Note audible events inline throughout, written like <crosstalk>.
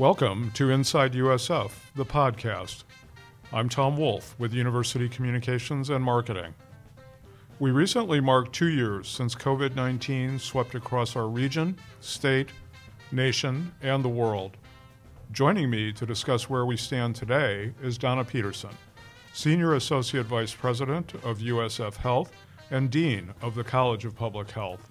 Welcome to Inside USF, the podcast. I'm Tom Wolf with University Communications and Marketing. We recently marked two years since COVID 19 swept across our region, state, nation, and the world. Joining me to discuss where we stand today is Donna Petersen, Senior Associate Vice President of USF Health and Dean of the College of Public Health.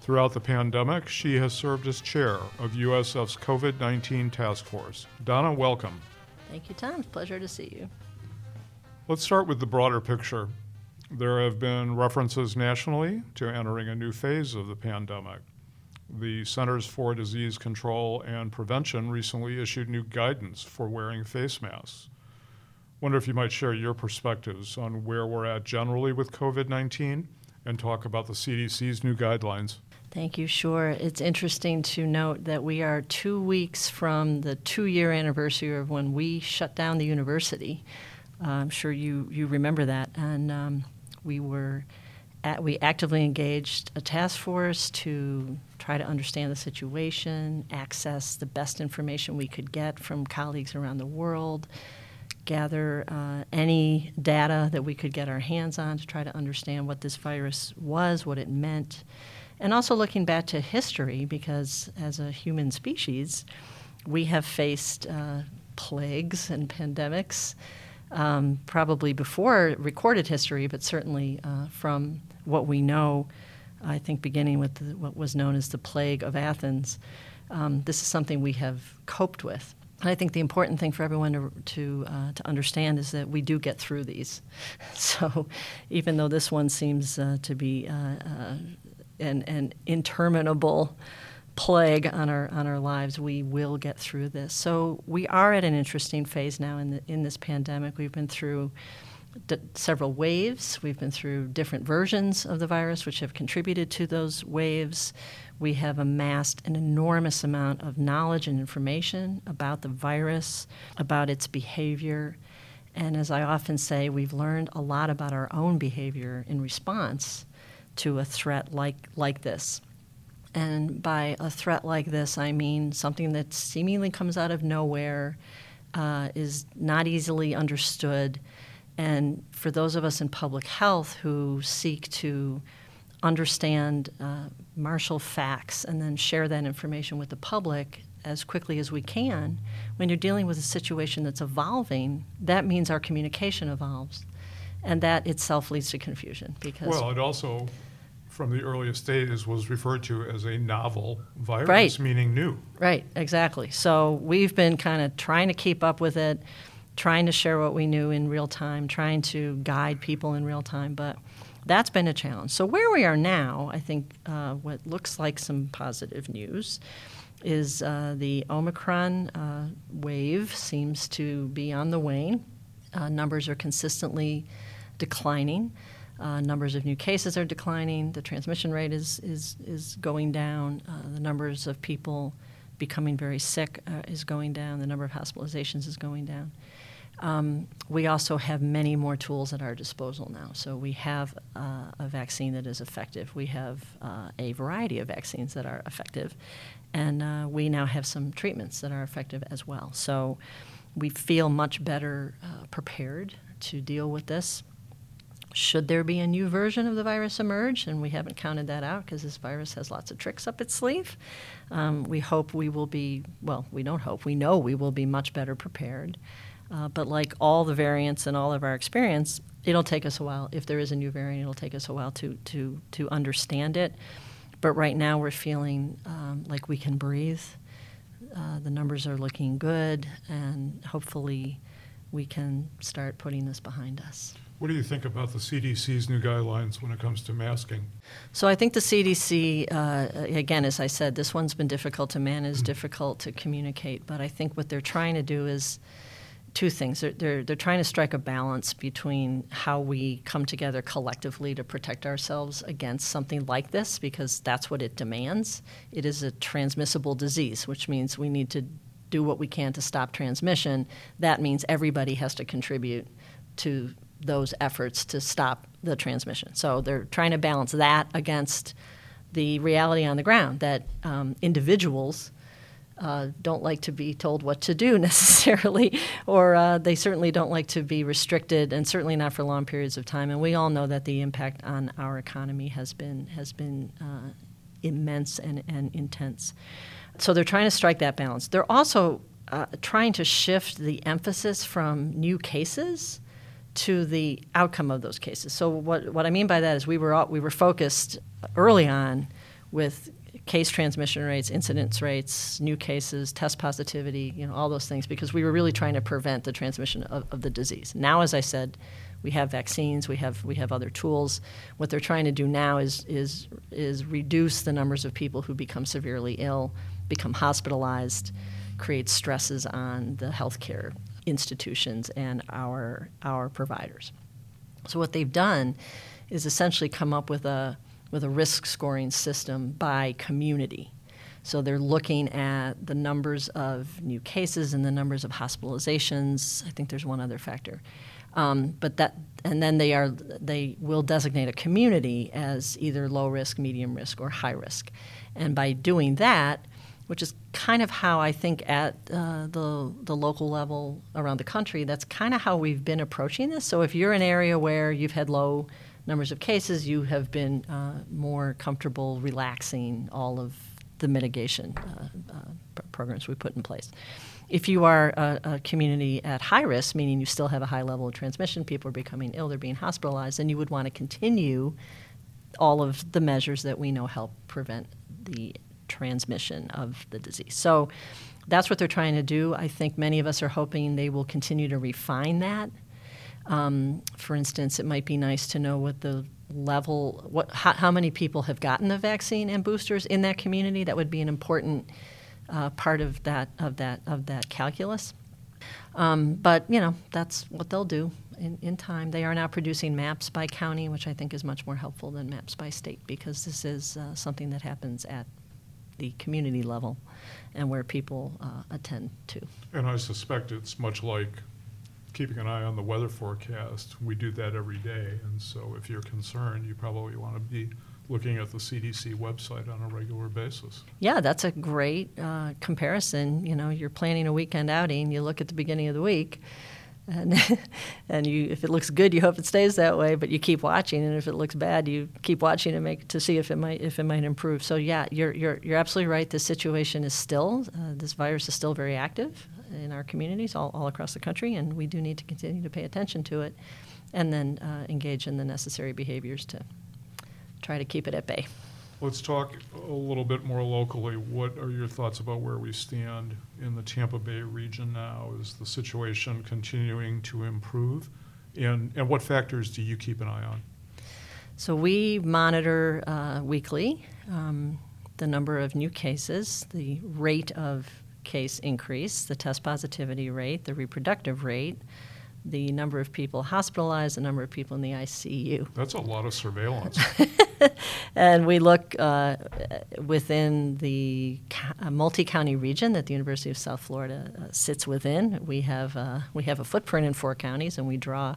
Throughout the pandemic, she has served as chair of USF's COVID 19 task force. Donna, welcome. Thank you, Tom. Pleasure to see you. Let's start with the broader picture. There have been references nationally to entering a new phase of the pandemic. The Centers for Disease Control and Prevention recently issued new guidance for wearing face masks. Wonder if you might share your perspectives on where we're at generally with COVID 19 and talk about the CDC's new guidelines. Thank you. Sure. It's interesting to note that we are two weeks from the two year anniversary of when we shut down the university. Uh, I'm sure you, you remember that. And um, we were at, we actively engaged a task force to try to understand the situation, access the best information we could get from colleagues around the world, gather uh, any data that we could get our hands on to try to understand what this virus was, what it meant and also looking back to history because as a human species, we have faced uh, plagues and pandemics. Um, probably before recorded history, but certainly uh, from what we know, I think beginning with the, what was known as the Plague of Athens, um, this is something we have coped with. And I think the important thing for everyone to to, uh, to understand is that we do get through these. <laughs> So, even though this one seems uh, to be uh, uh, an, an interminable plague on our on our lives, we will get through this. So we are at an interesting phase now in the, in this pandemic. We've been through d- several waves. We've been through different versions of the virus, which have contributed to those waves. We have amassed an enormous amount of knowledge and information about the virus, about its behavior. And as I often say, we've learned a lot about our own behavior in response to a threat like, like this. And by a threat like this, I mean something that seemingly comes out of nowhere, uh, is not easily understood. And for those of us in public health who seek to understand, uh, marshal facts, and then share that information with the public as quickly as we can, when you're dealing with a situation that's evolving, that means our communication evolves. And that itself leads to confusion because. Well, it also from the earliest days was referred to as a novel virus, right. meaning new. Right, exactly. So we've been kind of trying to keep up with it, trying to share what we knew in real time, trying to guide people in real time, but that's been a challenge. So where we are now, I think uh, what looks like some positive news is uh, the Omicron uh, wave seems to be on the wane. Uh, numbers are consistently declining. Uh, numbers of new cases are declining. The transmission rate is is is going down. Uh, the numbers of people becoming very sick uh, is going down. The number of hospitalizations is going down. Um, we also have many more tools at our disposal now. So we have uh, a vaccine that is effective. We have uh, a variety of vaccines that are effective, and uh, we now have some treatments that are effective as well. So we feel much better prepared to deal with this. Should there be a new version of the virus emerge, and we haven't counted that out because this virus has lots of tricks up its sleeve, um, we hope we will be, well, we don't hope, we know we will be much better prepared. Uh, but like all the variants and all of our experience, it'll take us a while. If there is a new variant, it'll take us a while to, to, to understand it. But right now, we're feeling um, like we can breathe. Uh, the numbers are looking good, and hopefully, we can start putting this behind us. What do you think about the CDC's new guidelines when it comes to masking? So I think the CDC, uh, again, as I said, this one's been difficult to manage, mm-hmm. difficult to communicate. But I think what they're trying to do is two things. They're, they're, they're trying to strike a balance between how we come together collectively to protect ourselves against something like this, because that's what it demands. It is a transmissible disease, which means we need to do what we can to stop transmission. That means everybody has to contribute to those efforts to stop the transmission. So they're trying to balance that against the reality on the ground that um, individuals uh, don't like to be told what to do <laughs> necessarily, or uh, they certainly don't like to be restricted, and certainly not for long periods of time. And we all know that the impact on our economy has been has been uh, immense and, and intense. So they're trying to strike that balance. They're also uh, trying to shift the emphasis from new cases to the outcome of those cases. So what what I mean by that is we were all, we were focused early on with case transmission rates, incidence rates, new cases, test positivity, you know, all those things because we were really trying to prevent the transmission of, of the disease. Now, as I said, we have vaccines, we have we have other tools. What they're trying to do now is is is reduce the numbers of people who become severely ill, become hospitalized, create stresses on the healthcare institutions and our our providers. So what they've done is essentially come up with a with a risk scoring system by community. So they're looking at the numbers of new cases and the numbers of hospitalizations. I think there's one other factor. Um, but that, and then they are they will designate a community as either low risk, medium risk, or high risk. And by doing that, which is kind of how I think at uh, the the local level around the country, that's kind of how we've been approaching this. So if you're an area where you've had low numbers of cases, you have been uh, more comfortable relaxing all of the mitigation uh, uh, programs we put in place. If you are a, a, community at high risk, meaning you still have a high level of transmission, people are becoming ill, they're being hospitalized, then you would want to continue all of the measures that we know help prevent the transmission of the disease. So that's what they're trying to do. I think many of us are hoping they will continue to refine that um, for instance, it might be nice to know what the level, what, how, how, many people have gotten the vaccine and boosters in that community. That would be an important uh, part of that of that of that calculus. Um, but you know, that's what they'll do in, in time. They are now producing maps by county, which I think is much more helpful than maps by state because this is uh, something that happens at the community level and where people uh, attend to. And I suspect it's much like keeping an eye on the weather forecast. We do that every day, and so if you're concerned, you probably want to be looking at the CDC website on a regular basis. Yeah, that's a great uh, comparison. You know, you're planning a weekend outing, you look at the beginning of the week, and <laughs> and you if it looks good, you hope it stays that way, but you keep watching, and if it looks bad, you keep watching to make to see if it might if it might improve. So yeah, you're you're you're absolutely right. This situation is still uh, this virus is still very active in our communities all, all across the country, and we do need to continue to pay attention to it and then uh, engage in the necessary behaviors to try to keep it at bay. Let's talk a little bit more locally. What are your thoughts about where we stand in the Tampa Bay region now? Is the situation continuing to improve? And, and what factors do you keep an eye on? So we monitor uh, weekly um, the number of new cases, the rate of case increase, the test positivity rate, the reproductive rate, the number of people hospitalized, the number of people in the ICU. That's a lot of surveillance. <laughs> <laughs> and we look uh, within the uh, multi-county region that the University of South Florida uh, sits within. We have uh, we have a footprint in four counties, and we draw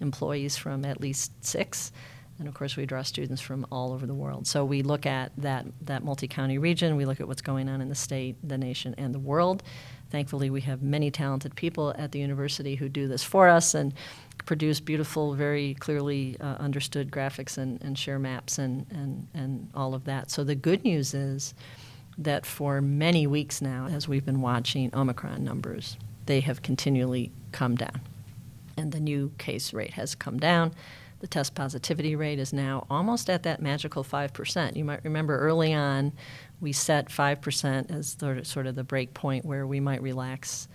employees from at least six. And of course, we draw students from all over the world. So we look at that, that multi county region, we look at what's going on in the state, the nation, and the world. Thankfully, we have many talented people at the university who do this for us and produce beautiful, very clearly uh, understood graphics and, and share maps and, and, and all of that. So the good news is that for many weeks now, as we've been watching Omicron numbers, they have continually come down. And the new case rate has come down. The test positivity rate is now almost at that magical 5%. You might remember early on, we set 5% as the, sort of the break point where we might relax.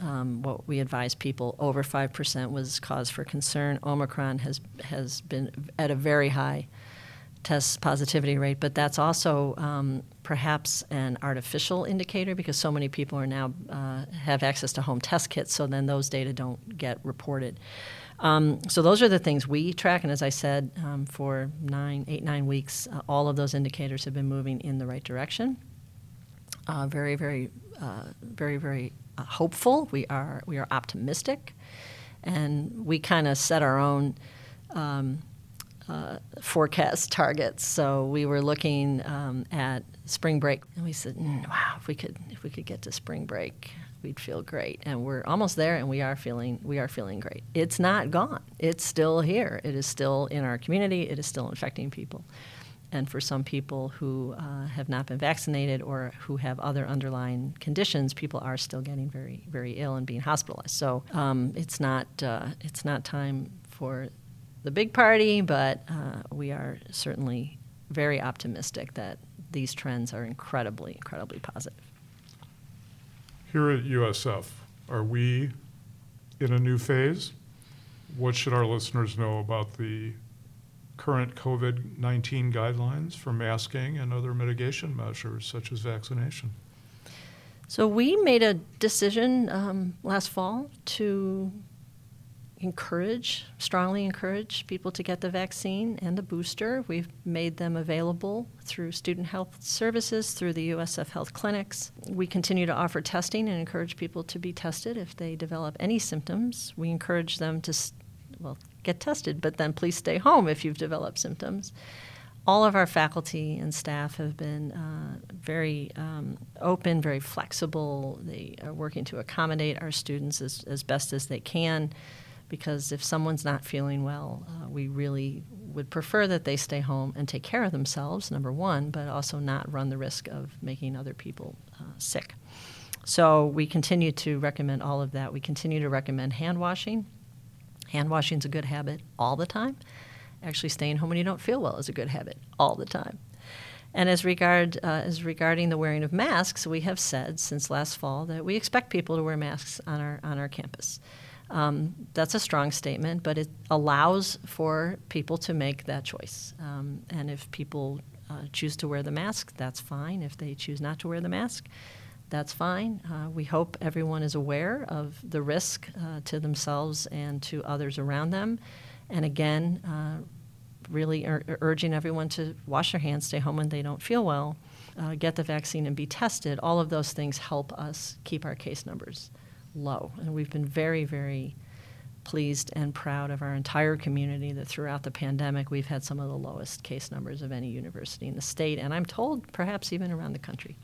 Um, what we advise people over 5% was cause for concern. Omicron has, has been at a very high test positivity rate, but that's also um, perhaps an artificial indicator because so many people are now uh, have access to home test kits, so then those data don't get reported. Um, so those are the things we track, and as I said, um, for nine, eight, nine weeks, uh, all of those indicators have been moving in the right direction. Uh, very, very, uh, very, very uh, hopeful. We are we are optimistic, and we kind of set our own. Um, uh, forecast targets. So we were looking um, at spring break, and we said, mm, "Wow, if we could, if we could get to spring break, we'd feel great." And we're almost there, and we are feeling, we are feeling great. It's not gone. It's still here. It is still in our community. It is still infecting people. And for some people who uh, have not been vaccinated or who have other underlying conditions, people are still getting very, very ill and being hospitalized. So um, it's not, uh, it's not time for the big party, but uh, we are certainly very optimistic that these trends are incredibly, incredibly positive. Here at USF, are we in a new phase? What should our listeners know about the current COVID 19 guidelines for masking and other mitigation measures, such as vaccination? So, we made a decision um, last fall to encourage, strongly encourage people to get the vaccine and the booster. We've made them available through student health services, through the USF Health Clinics. We continue to offer testing and encourage people to be tested if they develop any symptoms. We encourage them to, well, get tested, but then please stay home if you've developed symptoms. All of our faculty and staff have been uh, very um, open, very flexible. They are working to accommodate our students as, as best as they can because if someone's not feeling well, uh, we really would prefer that they stay home and take care of themselves, number one, but also not run the risk of making other people uh, sick. So we continue to recommend all of that. We continue to recommend hand washing. Hand washing is a good habit all the time. Actually, staying home when you don't feel well is a good habit all the time. And as regard uh, as regarding the wearing of masks, we have said since last fall that we expect people to wear masks on our on our campus. Um, that's a strong statement, but it allows for people to make that choice. Um, and if people uh, choose to wear the mask, that's fine. If they choose not to wear the mask, that's fine. Uh, we hope everyone is aware of the risk uh, to themselves and to others around them. And again, uh, really ur- urging everyone to wash their hands, stay home when they don't feel well, uh, get the vaccine, and be tested. All of those things help us keep our case numbers low. And we've been very, very pleased and proud of our entire community that throughout the pandemic we've had some of the lowest case numbers of any university in the state, and I'm told perhaps even around the country.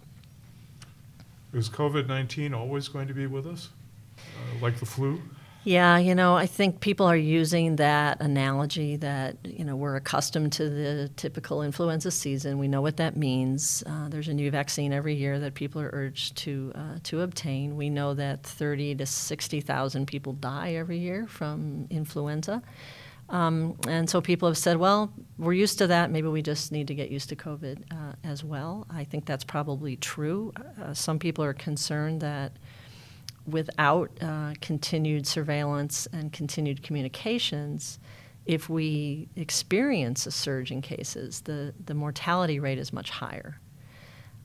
Is COVID 19 always going to be with us, uh, like the flu? Yeah, you know, I think people are using that analogy that, you know, we're accustomed to the typical influenza season. We know what that means. Uh, there's a new vaccine every year that people are urged to, uh, to obtain. We know that 30 to 60,000 people die every year from influenza. Um, and so people have said, well, we're used to that. Maybe we just need to get used to COVID uh, as well. I think that's probably true. Uh, some people are concerned that without uh, continued surveillance and continued communications, if we experience a surge in cases, the, the mortality rate is much higher.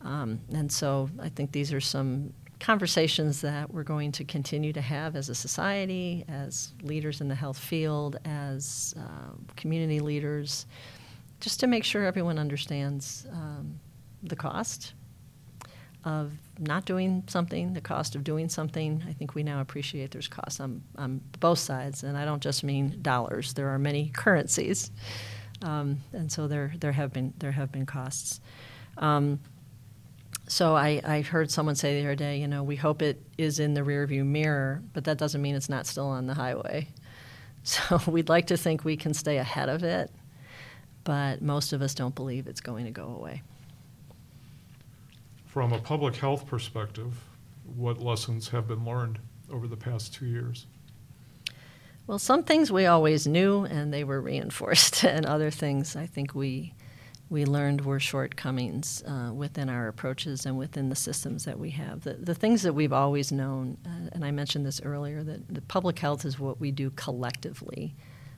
Um, and so I think these are some conversations that we're going to continue to have as a society, as leaders in the health field, as uh, community leaders, just to make sure everyone understands um, the cost of not doing something, the cost of doing something. I think we now appreciate there's costs on, on both sides, and I don't just mean dollars. There are many currencies, um, and so there there have been there have been costs. Um, so I, I heard someone say the other day, you know, we hope it is in the rearview mirror, but that doesn't mean it's not still on the highway. <laughs> So we'd like to think we can stay ahead of it, but most of us don't believe it's going to go away. From a public health perspective, what lessons have been learned over the past two years? Well, some things we always knew and they were reinforced, <laughs> and other things I think we we learned were shortcomings uh, within our approaches and within the systems that we have. The, the things that we've always known, uh, and I mentioned this earlier, that the public health is what we do collectively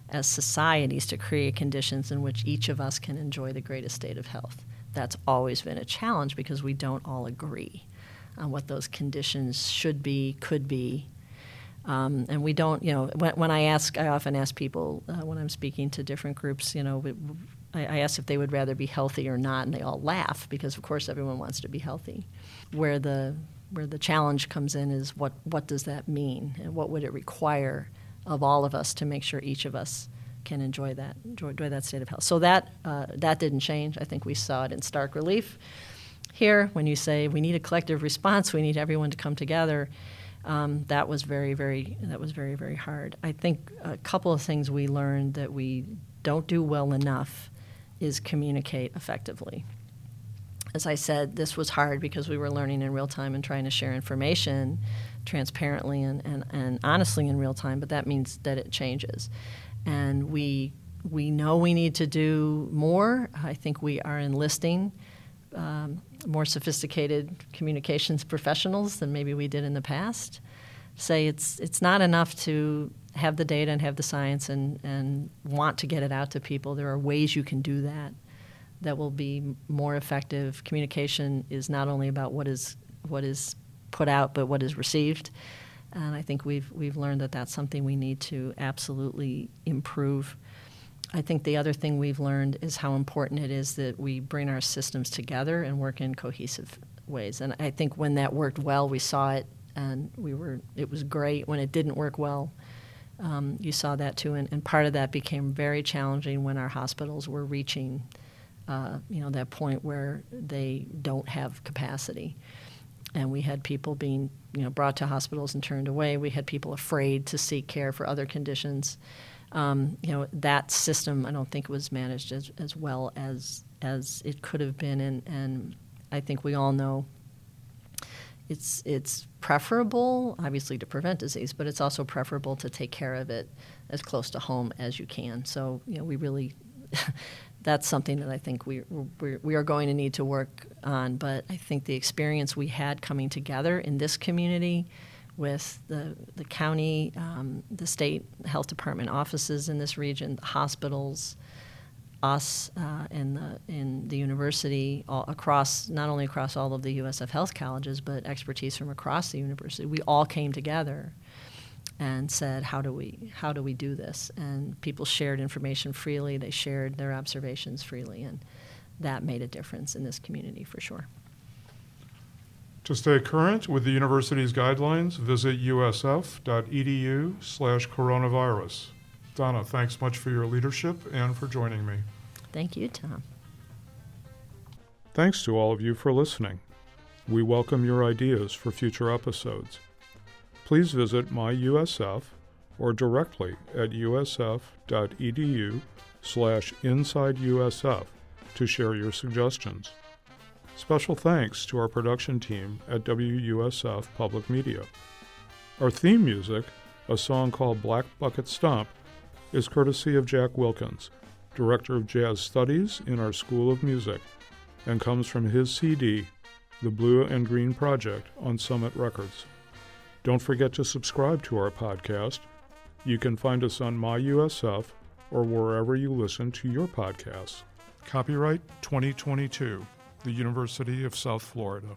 as societies to create conditions in which each of us can enjoy the greatest state of health that's always been a challenge because we don't all agree on what those conditions should be, could be. Um, and we don't, you know, when, when, I ask, I often ask people uh, when I'm speaking to different groups, you know, I, I ask if they would rather be healthy or not, and they all laugh because, of course, everyone wants to be healthy. Where the where the challenge comes in is what what does that mean, and what would it require of all of us to make sure each of us can enjoy that enjoy, that state of health. So that uh, that didn't change. I think we saw it in stark relief here when you say we need a collective response, we need everyone to come together. Um, that was very very that was very very hard. I think a couple of things we learned that we don't do well enough is communicate effectively. As I said, this was hard because we were learning in real time and trying to share information transparently and, and, and honestly in real time, but that means that it changes. And we, we know we need to do more. I think we are enlisting um, more sophisticated communications professionals than maybe we did in the past. Say it's, it's not enough to have the data and have the science and, and want to get it out to people. There are ways you can do that that will be more effective. Communication is not only about what is what is put out, but what is received. And I think we've we've learned that that's something we need to absolutely improve. I think the other thing we've learned is how important it is that we bring our systems together and work in cohesive ways. And I think when that worked well, we saw it, and we were it was great. When it didn't work well, um, you saw that too. And, and part of that became very challenging when our hospitals were reaching, uh, you know, that point where they don't have capacity and we had people being you know brought to hospitals and turned away. We had people afraid to seek care for other conditions. Um, you know that system I don't think was managed as, as well as as it could have been, and, and I think we all know it's it's preferable obviously to prevent disease, but it's also preferable to take care of it as close to home as you can. So you know we really <laughs> that's something that I think we we we are going to need to work on. But I think the experience we had coming together in this community, with the the county, um, the state health department offices in this region, the hospitals, us, uh, and the in the university, all across not only across all of the USF health colleges, but expertise from across the university, we all came together and said, "How do we how do we do this?" And people shared information freely. They shared their observations freely, and that made a difference in this community for sure. To stay current with the university's guidelines, visit usf.edu/coronavirus. Donna, thanks much for your leadership and for joining me. Thank you, Tom. Thanks to all of you for listening. We welcome your ideas for future episodes please visit myusf or directly at usf.edu slash insideusf to share your suggestions. Special thanks to our production team at WUSF Public Media. Our theme music, a song called Black Bucket Stomp, is courtesy of Jack Wilkins, Director of Jazz Studies in our School of Music, and comes from his CD, The Blue and Green Project, on Summit Records. Don't forget to subscribe to our podcast. You can find us on MyUSF or wherever you listen to your podcasts. Copyright 2022, the University of South Florida.